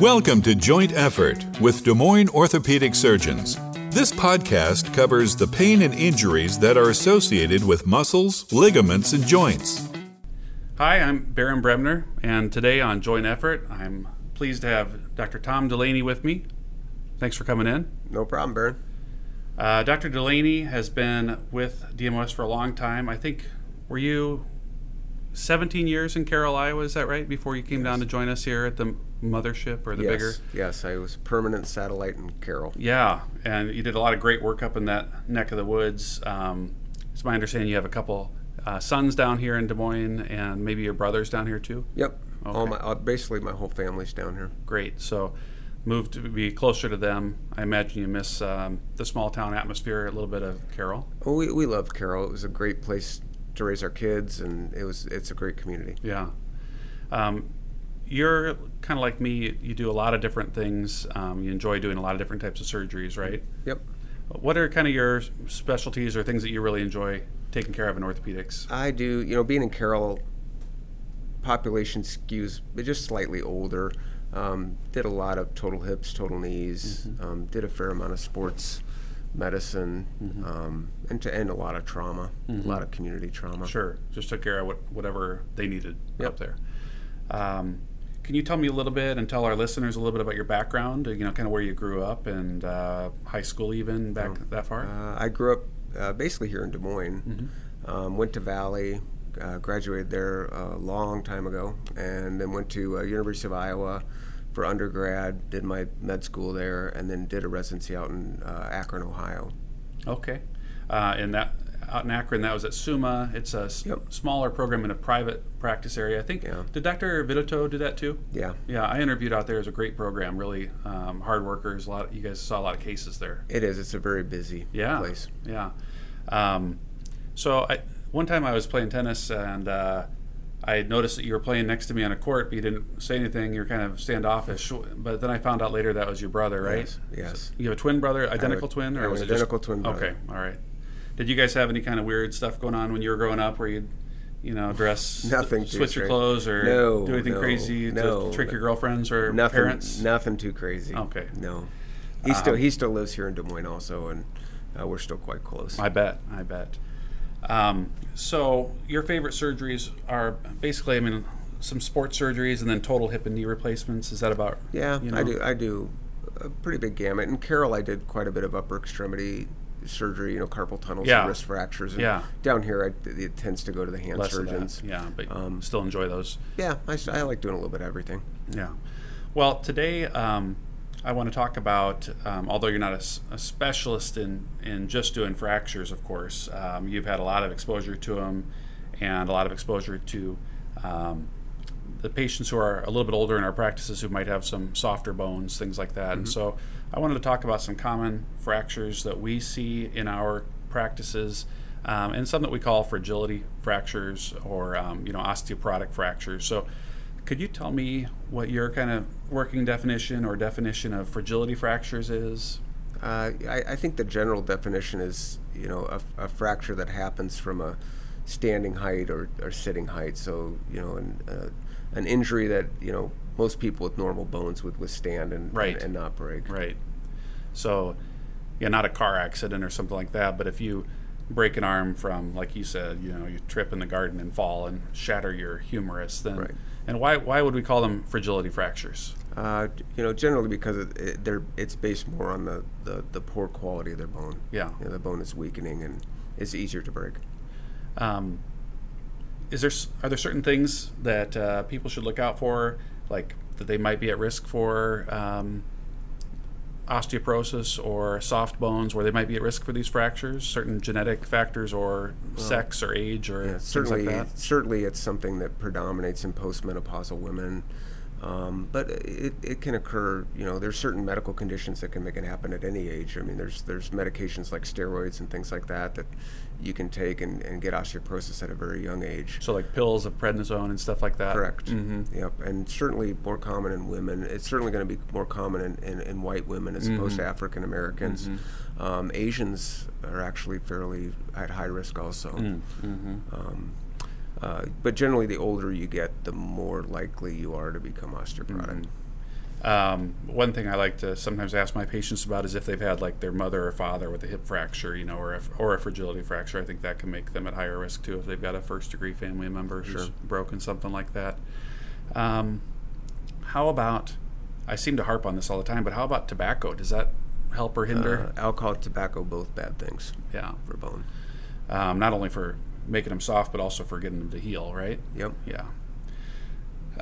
Welcome to Joint Effort with Des Moines Orthopedic Surgeons. This podcast covers the pain and injuries that are associated with muscles, ligaments, and joints. Hi, I'm Baron Bremner, and today on Joint Effort, I'm pleased to have Dr. Tom Delaney with me. Thanks for coming in. No problem, Baron. Uh, Dr. Delaney has been with DMOS for a long time. I think, were you 17 years in Carroll, Iowa, is that right? Before you came down to join us here at the mothership or the yes, bigger? Yes, I was permanent satellite in Carroll. Yeah, and you did a lot of great work up in that neck of the woods. Um, it's my understanding you have a couple uh, sons down here in Des Moines and maybe your brothers down here too? Yep. Okay. All my, uh, basically, my whole family's down here. Great. So, moved to be closer to them. I imagine you miss um, the small town atmosphere, a little bit of Carroll. Oh, we, we love Carroll. It was a great place to raise our kids, and it was it's a great community. Yeah. Um, you're kind of like me. You do a lot of different things. Um, you enjoy doing a lot of different types of surgeries, right? Yep. What are kind of your specialties or things that you really enjoy taking care of in orthopedics? I do. You know, being in Carroll, population skews just slightly older. Um, did a lot of total hips, total knees. Mm-hmm. Um, did a fair amount of sports medicine, mm-hmm. um, and to end a lot of trauma, mm-hmm. a lot of community trauma. Sure, just took care of what, whatever they needed yep. up there. Um, can you tell me a little bit and tell our listeners a little bit about your background? You know, kind of where you grew up and uh, high school, even back oh, that far. Uh, I grew up uh, basically here in Des Moines. Mm-hmm. Um, went to Valley, uh, graduated there a long time ago, and then went to uh, University of Iowa for undergrad, did my med school there, and then did a residency out in uh, Akron, Ohio. Okay, uh, and that out in Akron, that was at Summa. It's a yep. smaller program in a private practice area. I think. Yeah. Did Dr. Vidito do that too? Yeah. Yeah, I interviewed out there. It was a great program. Really um, hard workers. A lot. Of, you guys saw a lot of cases there. It is. It's a very busy yeah. place. Yeah. Um, so I, one time I was playing tennis and. Uh, I noticed that you were playing next to me on a court, but you didn't say anything. You're kind of standoffish. But then I found out later that was your brother, right? Yes. yes. So you have a twin brother, identical twin, or was it identical twin brother? Okay, all right. Did you guys have any kind of weird stuff going on when you were growing up, where you'd, you know, dress, nothing, switch your clothes, or no, do anything no, crazy no, to trick your girlfriends or nothing, parents? Nothing too crazy. Okay. No. He um, still he still lives here in Des Moines also, and uh, we're still quite close. I bet. I bet. Um, so your favorite surgeries are basically, I mean, some sports surgeries and then total hip and knee replacements. Is that about? Yeah, you know? I do. I do a pretty big gamut. And Carroll I did quite a bit of upper extremity surgery. You know, carpal tunnels, yeah. and wrist fractures. And yeah. Down here, I, it tends to go to the hand Less surgeons. Yeah, but um, still enjoy those. Yeah, I, I like doing a little bit of everything. Yeah. Well, today um, I want to talk about, um, although you're not a, a, specialist in, in just doing fractures, of course, um, you've had a lot of exposure to them and a lot of exposure to um, the patients who are a little bit older in our practices who might have some softer bones, things like that. Mm-hmm. And so I wanted to talk about some common fractures that we see in our practices. Um, and some that we call fragility fractures or um, you know osteoporotic fractures. So, could you tell me what your kind of working definition or definition of fragility fractures is? Uh, I, I, think the general definition is you know a, a, fracture that happens from a standing height or, or sitting height. So you know, an, uh, an injury that you know most people with normal bones would withstand and right. and, and not break. Right. So, yeah, not a car accident or something like that, but if you break an arm from, like you said, you know, you trip in the garden and fall and shatter your humerus, then right. and why why would we call them fragility fractures? Uh, you know, generally because it, it, they're it's based more on the, the, the poor quality of their bone. Yeah, you know, the bone is weakening and it's easier to break. Um, is there are there certain things that uh, people should look out for, like that they might be at risk for um, osteoporosis or soft bones, where they might be at risk for these fractures? Certain genetic factors, or well, sex, or age, or yeah, certainly, like certainly, it's something that predominates in postmenopausal women. Um, but it, it can occur, you know, there's certain medical conditions that can make it happen at any age. I mean, there's there's medications like steroids and things like that that you can take and, and get osteoporosis at a very young age. So like pills of prednisone and stuff like that? Correct. Mm-hmm. Yep. And certainly more common in women. It's certainly going to be more common in, in, in white women as mm-hmm. opposed to African Americans. Mm-hmm. Um, Asians are actually fairly at high risk also. Mm-hmm. Um, uh, but generally, the older you get, the more likely you are to become osteoporotic. Mm-hmm. Um, one thing I like to sometimes ask my patients about is if they've had like their mother or father with a hip fracture, you know, or a, or a fragility fracture. I think that can make them at higher risk too if they've got a first degree family member who's Sure. broken something like that. Um, how about? I seem to harp on this all the time, but how about tobacco? Does that help or hinder? Uh, alcohol, tobacco, both bad things yeah, for bone. um, not only for making them soft, but also for getting them to heal. Right? Yep. Yeah.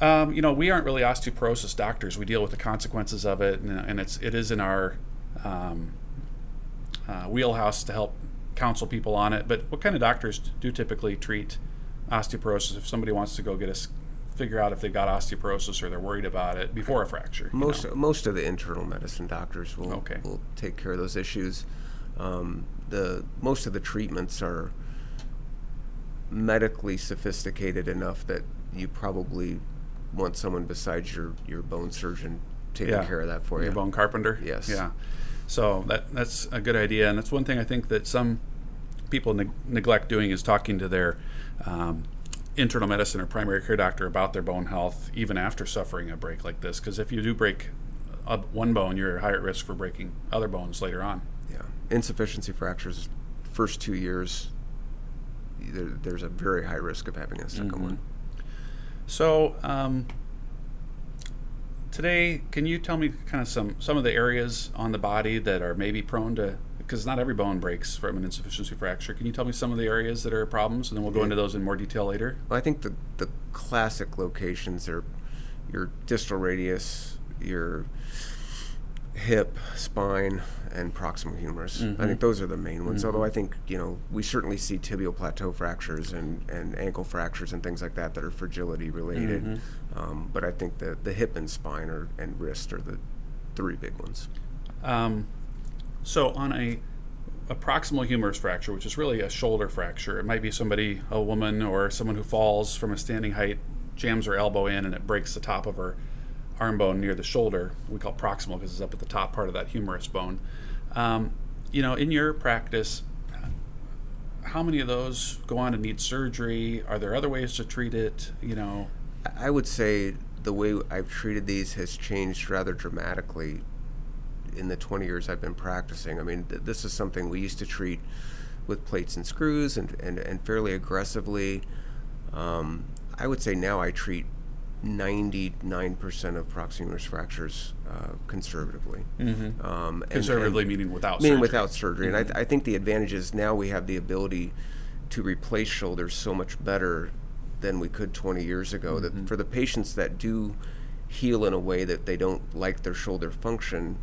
Um, you know, we aren't really osteoporosis doctors. We deal with the consequences of it, and, and it's it is in our um, uh, wheelhouse to help counsel people on it. But what kind of doctors do typically treat osteoporosis if somebody wants to go get us figure out if they've got osteoporosis or they're worried about it before a fracture? you Most know? most of the internal medicine doctors will Okay. will take care of those issues. Um, the most of the treatments are medically sophisticated enough that you probably want someone besides your, your bone surgeon taking Yeah. care of that for your you. Your bone carpenter. Yes. Yeah. So that that's a good idea, and that's one thing I think that some people neg- neglect doing is talking to their um, internal medicine or primary care doctor about their bone health, even after suffering a break like this. Because if you do break a, one bone, you're higher at risk for breaking other bones later on. Yeah, insufficiency fractures, first two years, there, there's a very high risk of having a 2nd Mm-hmm. one. So um, today, can you tell me kind of some some of the areas on the body that are maybe prone to? Because not every bone breaks from an insufficiency fracture. Can you tell me some of the areas that are problems, and then we'll go into those in more detail later. Well, I think the, the classic locations are your distal radius, your hip, spine, and proximal humerus. I think those are the main ones. Although I think you know we certainly see tibial plateau fractures and, and ankle fractures and things like that that are fragility related. Um, but I think the the hip and spine are, and wrist are the three big ones. Um, so on a, a proximal humerus fracture, which is really a shoulder fracture, it might be somebody, a woman, or someone who falls from a standing height, jams her elbow in, and it breaks the top of her arm bone near the shoulder. We call proximal because it's up at the top part of that humerus bone. Um, you know, in your practice, how many of those go on to need surgery? Are there other ways to treat it? You know, I would say the way I've treated these has changed rather dramatically in the 20 years I've been practicing. I mean, th- this is something we used to treat with plates and screws and, and, and fairly aggressively. Um, I would say now I treat 99% of proximal fractures uh, conservatively. Mm-hmm. Um, and- conservatively and- meaning without meaning surgery. without surgery. And I, th- I think the advantage is now we have the ability to replace shoulders so much better than we could 20 years ago. That for the patients that do heal in a way that they don't like their shoulder function,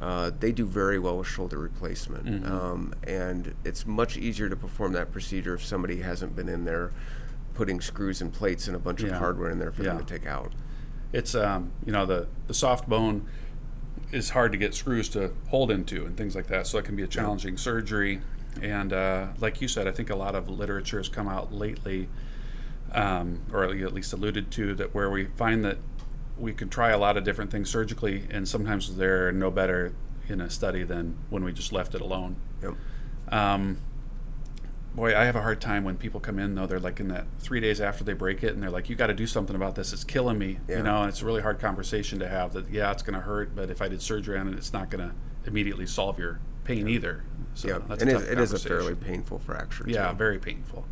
uh, they do very well with shoulder replacement. Um, and it's much easier to perform that procedure if somebody hasn't been in there putting screws and plates and a bunch Yeah. of hardware in there for them to take out. it's um, you know the the soft bone is hard to get screws to hold into and things like that so it can be a challenging surgery and uh, like you said i think a lot of literature has come out lately um, or at least alluded to that where we find that we can try a lot of different things surgically and sometimes they're no better in a study than when we just left it alone Yep. um, boy, I have a hard time when people come in though. They're like in that three days after they break it, and they're like, "You got to do something about this. It's killing me." Yeah. You know, and it's a really hard conversation to have. That yeah, it's going to hurt, but if I did surgery on it, it's not going to immediately solve your pain either. So yeah, that's and it, it is a fairly painful fracture. yeah, too. very painful.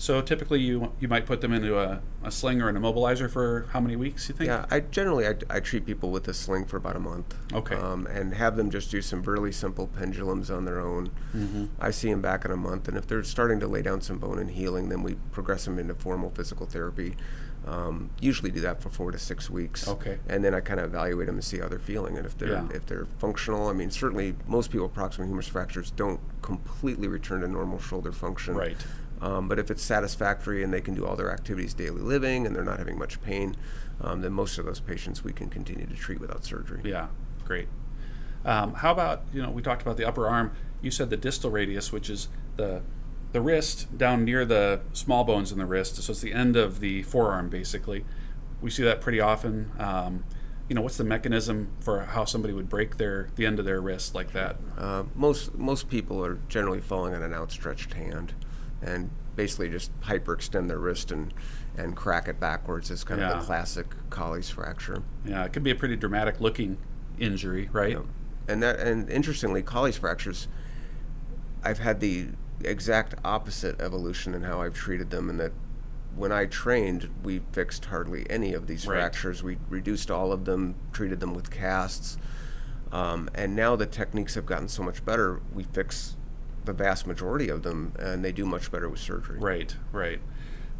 So typically, you you might put them into a, a sling or an immobilizer for how many weeks? You think? Yeah, I generally I, I treat people with a sling for about a month. Okay. Um, and have them just do some really simple pendulums on their own. Mm-hmm. I see them back in a month, and if they're starting to lay down some bone and healing, then we progress them into formal physical therapy. Um, usually do that for four to six weeks. Okay. And then I kind of evaluate them and see how they're feeling, and if they're Yeah. if they're functional. I mean, certainly most people with proximal humerus fractures don't completely return to normal shoulder function. Right. Um, but if it's satisfactory and they can do all their activities daily living and they're not having much pain, um, then most of those patients we can continue to treat without surgery. Yeah, great. Um, how about you know we talked about the upper arm. You said the distal radius, which is the the wrist down near the small bones in the wrist. So it's the end of the forearm, basically. We see that pretty often. Um, you know, what's the mechanism for how somebody would break their the end of their wrist like that? Uh, most most people are generally falling on an outstretched hand. And basically just hyperextend their wrist and and crack it backwards is kind of Yeah. the classic Colles fracture. Yeah, it could be a pretty dramatic looking injury, right? Yep. And that and interestingly, Colles fractures, I've had the exact opposite evolution in how I've treated them, and that when I trained, we fixed hardly any of these Right. fractures. We reduced all of them, treated them with casts, um, and now the techniques have gotten so much better. We fix the vast majority of them, and they do much better with surgery. Right, right.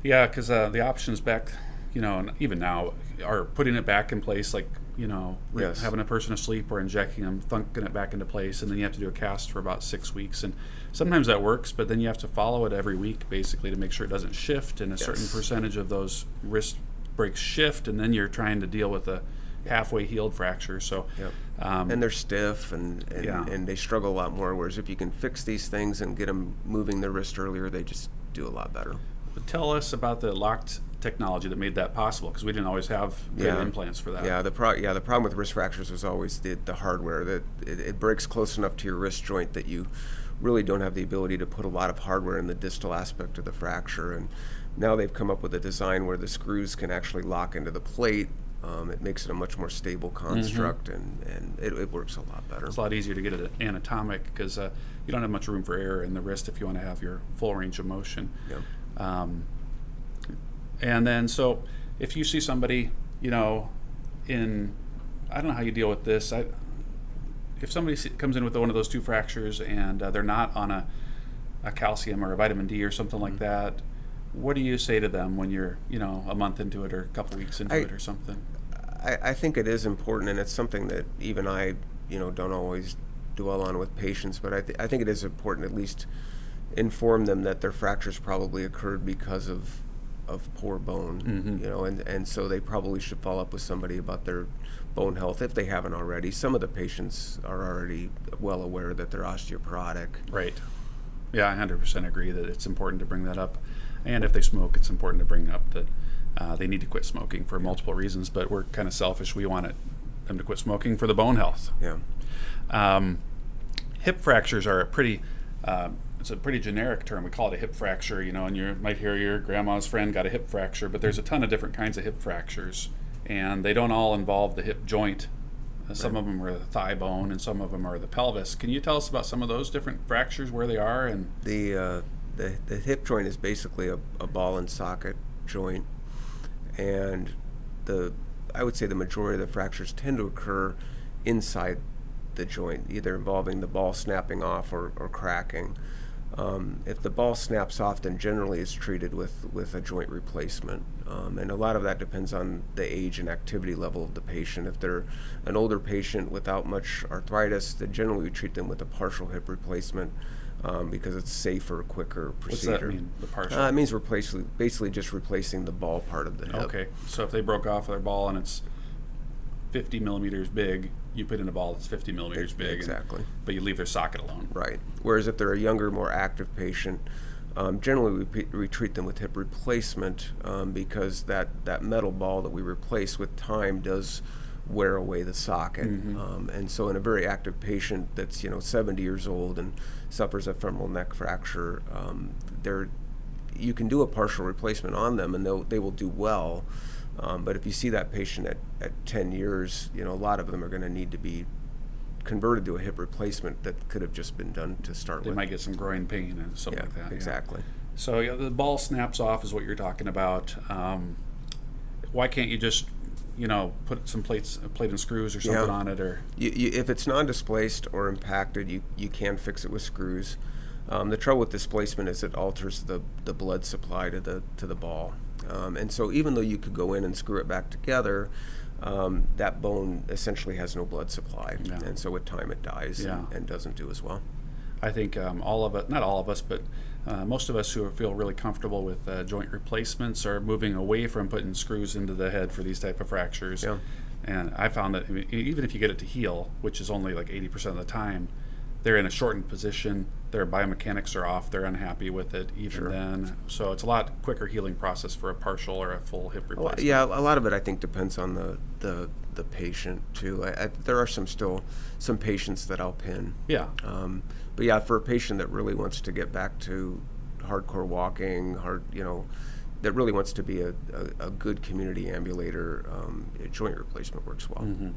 Yeah, because uh, the options back, you know, and even now are putting it back in place, like you know, Yes. having a person asleep or injecting them, thunking it back into place, and then you have to do a cast for about six weeks. And sometimes that works, but then you have to follow it every week, basically, to make sure it doesn't shift. And a certain percentage of those wrist breaks shift, and then you're trying to deal with a halfway healed fracture. So, Yep. um, and they're stiff and and, Yeah. and they struggle a lot more. Whereas if you can fix these things and get them moving their wrist earlier, they just do a lot better. tell us about the locked technology that made that possible, because we didn't always have Yeah. implants for that. Yeah, the pro- yeah the problem with wrist fractures was always the, the hardware that it, it breaks close enough to your wrist joint that you really don't have the ability to put a lot of hardware in the distal aspect of the fracture. And now they've come up with a design where the screws can actually lock into the plate. Um, it makes it a much more stable construct, and, and it, it works a lot better. It's a lot easier to get it anatomic because uh, you don't have much room for error in the wrist if you want to have your full range of motion. Yeah. Um, and then, so if you see somebody, you know, in, I don't know how you deal with this. I, if somebody comes in with one of those two fractures and uh, they're not on a, a calcium or a vitamin D or something like that, what do you say to them when you're, you know, a month into it or a couple weeks into I- it or something? I, I think it is important, and it's something that even I, you know, don't always dwell on with patients. But I, th- I think it is important at least inform them that their fractures probably occurred because of of poor bone, Mhm. you know, and and so they probably should follow up with somebody about their bone health if they haven't already. Some of the patients are already well aware that they're osteoporotic. Right. Yeah, I 100% agree that it's important to bring that up. And if they smoke, it's important to bring up that uh, they need to quit smoking for multiple reasons, but we're kind of selfish. We want it, them to quit smoking for the bone health. Yeah. Um, hip fractures are a pretty, uh, it's a pretty generic term. We call it a hip fracture, you know, and you might hear your grandma's friend got a hip fracture, but there's a ton of different kinds of hip fractures, and they don't all involve the hip joint. Uh, Some of them are the thigh bone, and some of them are the pelvis. Can you tell us about some of those different fractures, where they are, and the uh, the the hip joint is basically a, a ball and socket joint, and the I would say the majority of the fractures tend to occur inside the joint, either involving the ball snapping off or, or cracking. Um, if the ball snaps off, then generally it's treated with, with a joint replacement. Um, and a lot of that depends on the age and activity level of the patient. If they're an older patient without much arthritis, then generally we treat them with a partial hip replacement um, because it's safer, quicker procedure. what's that mean? The partial. Uh, it means replacing, basically just replacing the ball part of the hip. okay, so if they broke off their ball and it's 50 millimeters big, you put in a ball that's 50 millimeters big, and- Exactly. but you leave their socket alone. Right. Whereas if they're a younger, more active patient, um, generally we, we treat them with hip replacement um, because that, that metal ball that we replace with time does wear away the socket. Um, and so in a very active patient that's you know 70 years old and suffers a femoral neck fracture, um, they're you can do a partial replacement on them and they'll, they will do well. Um, but if you see that patient at, at 10 years, you know, a lot of them are going to need to be converted to a hip replacement that could have just been done to start They with. They might get some groin pain and something yeah, like that. yeah. exactly. So yeah, the ball snaps off is what you're talking about. Um, why can't you just, you know, put some plates, a plate and screws or something Yeah. on it, or You, you, if it's non-displaced or impacted, you, you can fix it with screws. Um, the trouble with displacement is it alters the, the blood supply to the to the ball, um, and so even though you could go in and screw it back together, um, that bone essentially has no blood supply, Yeah. and so with time it dies Yeah. and, and doesn't do as well. I think um, all of it, not all of us, but uh, most of us who feel really comfortable with uh, joint replacements are moving away from putting screws into the head for these type of fractures. Yeah. And I found that I mean, even if you get it to heal, which is only like 80% of the time, they're in a shortened position. Their biomechanics are off. They're unhappy with it even Sure. then. So it's a lot quicker healing process for a partial or a full hip replacement. yeah, a lot of it I think depends on the the, the patient too. I, I, there are some still some patients that I'll pin. Yeah. Um, but yeah, for a patient that really wants to get back to hardcore walking, hard you know, that really wants to be a, a, a good community ambulator, um, joint replacement works well. Mm-hmm.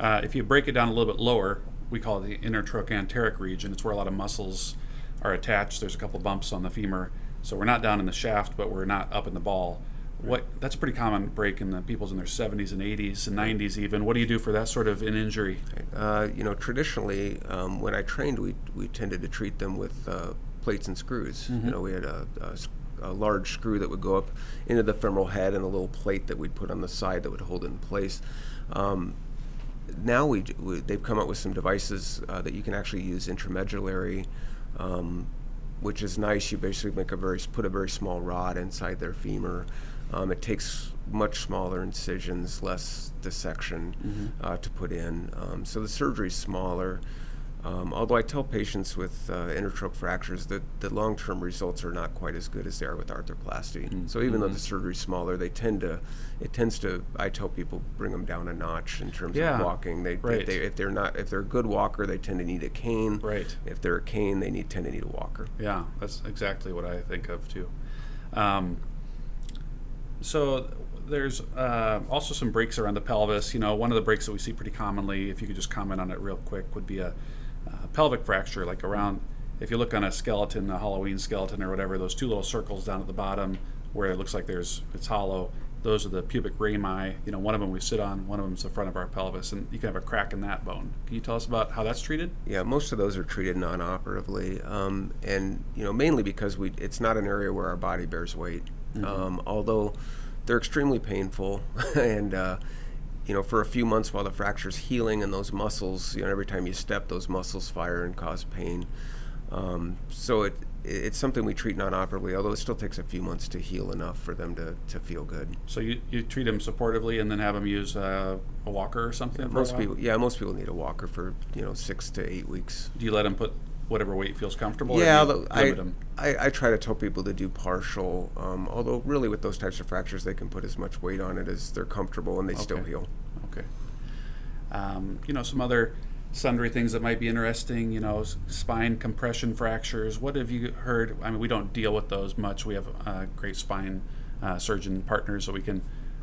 Uh, if you break it down a little bit lower, we call it the intertrochanteric region. It's where a lot of muscles are attached. There's a couple bumps on the femur, so we're not down in the shaft, but we're not up in the ball. What that's a pretty common break in the people's in their 70s and 80s and 90s even. What do you do for that sort of an injury? Uh, you know, traditionally, um, when I trained, we we tended to treat them with uh, plates and screws. Mm-hmm. You know, we had a, a, a, large screw that would go up into the femoral head and a little plate that we'd put on the side that would hold it in place. Um, now we, we, they've come up with some devices uh, that you can actually use intramedullary, um, which is nice. You basically make a very put a very small rod inside their femur um, it takes much smaller incisions, less dissection mm-hmm. uh, to put in. Um, so the surgery is smaller. Um, although I tell patients with uh, intertroch fractures that the long-term results are not quite as good as they are with arthroplasty. Mm-hmm. So even though the surgery is smaller, they tend to, it tends to. I tell people bring them down a notch in terms yeah. of walking. They, right. they, they, if they're not, if they're a good walker, they tend to need a cane. Right. If they're a cane, they need tend to need a walker. Yeah, that's exactly what I think of too. Um, so there's uh, also some breaks around the pelvis. You know, one of the breaks that we see pretty commonly, if you could just comment on it real quick, would be a, a pelvic fracture, like around. If you look on a skeleton, a Halloween skeleton or whatever, those two little circles down at the bottom where it looks like there's it's hollow. Those are the pubic rami. You know, one of them we sit on, one of them is the front of our pelvis, and you can have a crack in that bone. Can you tell us about how that's treated? Yeah, most of those are treated non-operatively, um, and you know, mainly because we it's not an area where our body bears weight. Mm-hmm. Um, although they're extremely painful, and uh, you know, for a few months while the fracture's healing and those muscles, you know, every time you step, those muscles fire and cause pain. Um, so it it's something we treat non-operatively, although it still takes a few months to heal enough for them to, to feel good. So you, you treat them supportively and then have them use uh, a walker or something? Yeah, most people, yeah, most people need a walker for you know six to eight weeks. Do you let them put whatever weight feels comfortable? Yeah, I, I, I, try to tell people to do partial. Um, although really with those types of fractures, they can put as much weight on it as they're comfortable, and they okay. still heal. Okay. Um, you know some other sundry things that might be interesting. You know, spine compression fractures. What have you heard? I mean, we don't deal with those much. We have uh, great spine uh, surgeon partners, so we can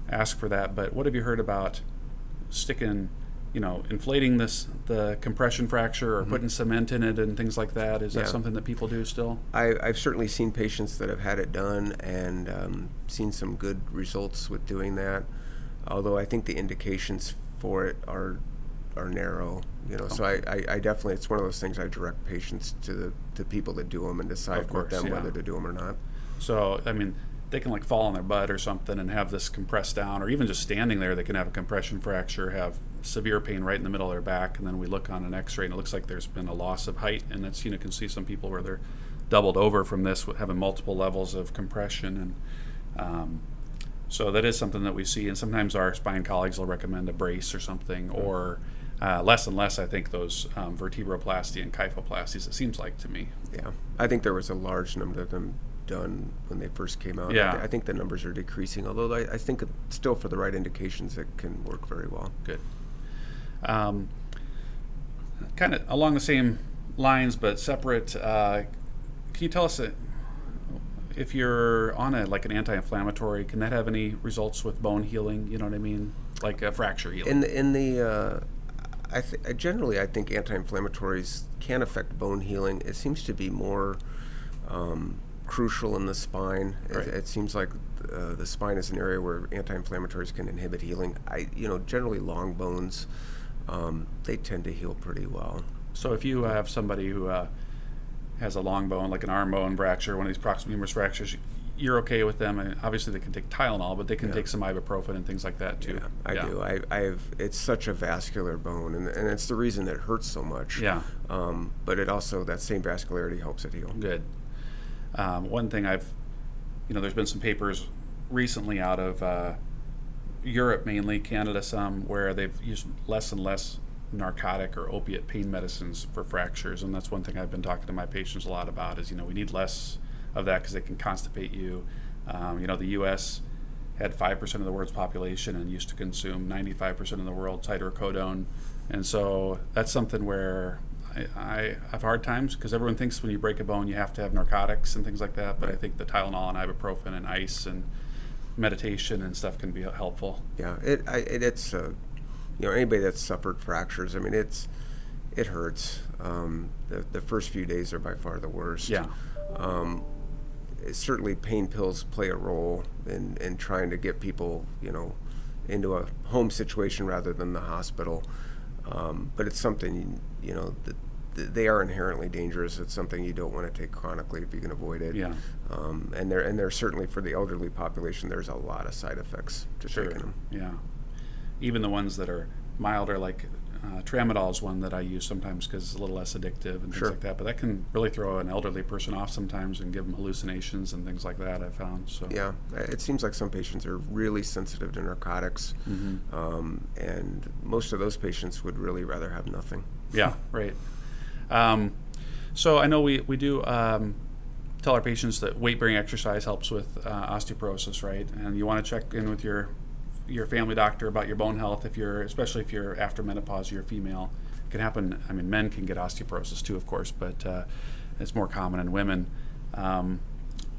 ask for that. But what have you heard about sticking? You know, inflating this the compression fracture or mm-hmm. putting cement in it and things like that. Is yeah. that something that people do still? I, have certainly seen patients that have had it done and um, seen some good results with doing that. Although I think the indications for it are are narrow. You know, so I, I, I, definitely it's one of those things I direct patients to the to people that do them and decide course, with them yeah. whether to do them or not. So I mean, they can like fall on their butt or something and have this compressed down, or even just standing there, they can have a compression fracture, have severe pain right in the middle of their back, and then we look on an X-ray and it looks like there's been a loss of height, and that's you know can see some people where they're doubled over from this, having multiple levels of compression, and um, so that is something that we see, and sometimes our spine colleagues will recommend a brace or something, or uh, less and less, I think, those um, vertebroplasty and kyphoplasties. It seems like to me. Yeah, I think there was a large number of them done when they first came out. Yeah. I, th- I think the numbers are decreasing, although I, I, think still for the right indications it can work very well. Good. Um, kind of along the same lines, but separate. Uh, can you tell us uh, if you're on a like an anti-inflammatory, can that have any results with bone healing? You know what I mean, like a fracture healing. In the, in the uh, I th- generally I think anti-inflammatories can affect bone healing. It seems to be more um, crucial in the spine. Right. It, it, seems like uh, the spine is an area where anti-inflammatories can inhibit healing. I, you know, generally long bones, um, they tend to heal pretty well. So if you have somebody who uh, has a long bone, like an arm bone fracture, one of these proximal humerus fractures, you're okay with them. and obviously, they can take Tylenol, but they can yeah. take some ibuprofen and things like that too. Yeah, I yeah. do. I, I have. It's such a vascular bone, and, and it's the reason that it hurts so much. Yeah. Um, but it also that same vascularity helps it heal. Good. Um, one thing I've, you know, there's been some papers recently out of uh, Europe, mainly Canada, some where they've used less and less narcotic or opiate pain medicines for fractures, and that's one thing I've been talking to my patients a lot about. Is you know we need less of that because they can constipate you. Um, you know the U.S. had five percent of the world's population and used to consume 95 percent of the world's hydrocodone, and so that's something where I, I have hard times because everyone thinks when you break a bone you have to have narcotics and things like that. But I think the Tylenol and ibuprofen and ice and meditation and stuff can be helpful. Yeah, it, I, it it's uh, you know anybody that's suffered fractures. I mean, it's it hurts. Um, the the first few days are by far the worst. Yeah. Um, certainly, pain pills play a role in in trying to get people you know into a home situation rather than the hospital. Um, but it's something you know that they are inherently dangerous. It's something you don't want to take chronically if you can avoid it. Yeah. Um, and there and there's certainly for the elderly population, there's a lot of side effects to Sure. taking them. Yeah. Even the ones that are milder, like uh, tramadol is one that I use sometimes because it's a little less addictive and things Sure. like that. But that can really throw an elderly person off sometimes and give them hallucinations and things like that. I found so. Yeah, it seems like some patients are really sensitive to narcotics, Mm-hmm. um, and most of those patients would really rather have nothing. Yeah, right. Um, so I know we, we do um, tell our patients that weight bearing exercise helps with uh, osteoporosis, right? And you want to check in with your your family doctor about your bone health if you're especially if you're after menopause, you're female. It can happen. I mean, men can get osteoporosis too, of course, but uh, it's more common in women. Um,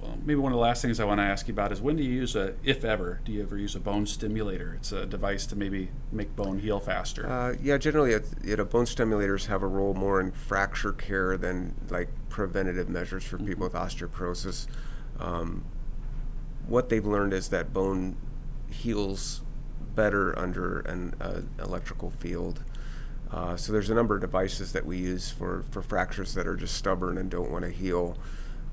well, maybe one of the last things I want to ask you about is when do you use a, if ever, do you ever use a bone stimulator? It's a device to maybe make bone heal faster. Uh, yeah, generally, it, you know, bone stimulators have a role more in fracture care than like preventative measures for people with osteoporosis. Um, what they've learned is that bone heals better under an uh, electrical field. Uh, so there's a number of devices that we use for, for fractures that are just stubborn and don't want to heal.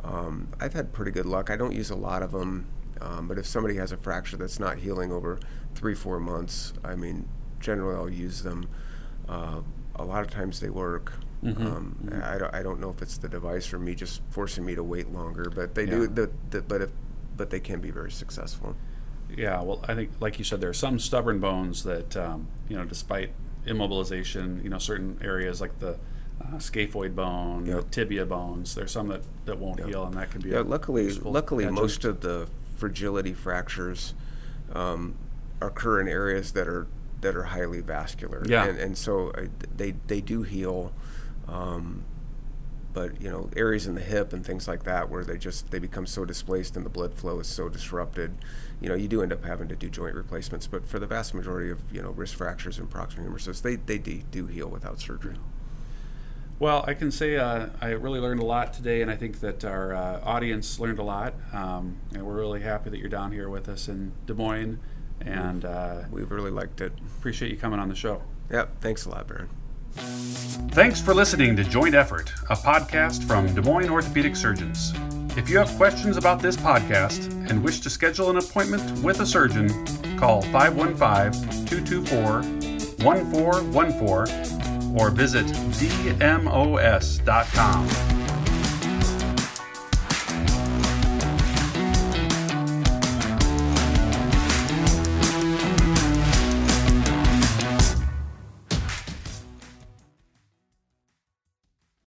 Um, I've had pretty good luck. I don't use a lot of them, um, but if somebody has a fracture that's not healing over three, four months, I mean, generally I'll use them. Uh, a lot of times they work. Um, I, don't, I don't know if it's the device or me just forcing me to wait longer, but they Yeah. do. The, the, but if, but they can be very successful. Yeah, well, I think, like you said, there are some stubborn bones that, um, you know, despite immobilization, you know, certain areas like the uh, scaphoid bone, Yep. tibia bones, there's some that, that won't heal, and that can be. Yeah, a luckily, luckily, most of the fragility fractures um, occur in areas that are that are highly vascular. Yeah. and, and so uh, they they do heal, um, but you know areas in the hip and things like that where they just they become so displaced and the blood flow is so disrupted, you know you do end up having to do joint replacements. But for the vast majority of you know wrist fractures and proximal humeruses, they they do heal without surgery. Well, I can say uh, I really learned a lot today, and I think that our uh, audience learned a lot. Um, and we're really happy that you're down here with us in Des Moines, and uh, We've really liked it. appreciate you coming on the show. Yep, thanks a lot, Baron. Thanks for listening to Joint Effort, a podcast from Des Moines Orthopedic Surgeons. If you have questions about this podcast and wish to schedule an appointment with a surgeon, call 515 224 1414 or visit dmos.com.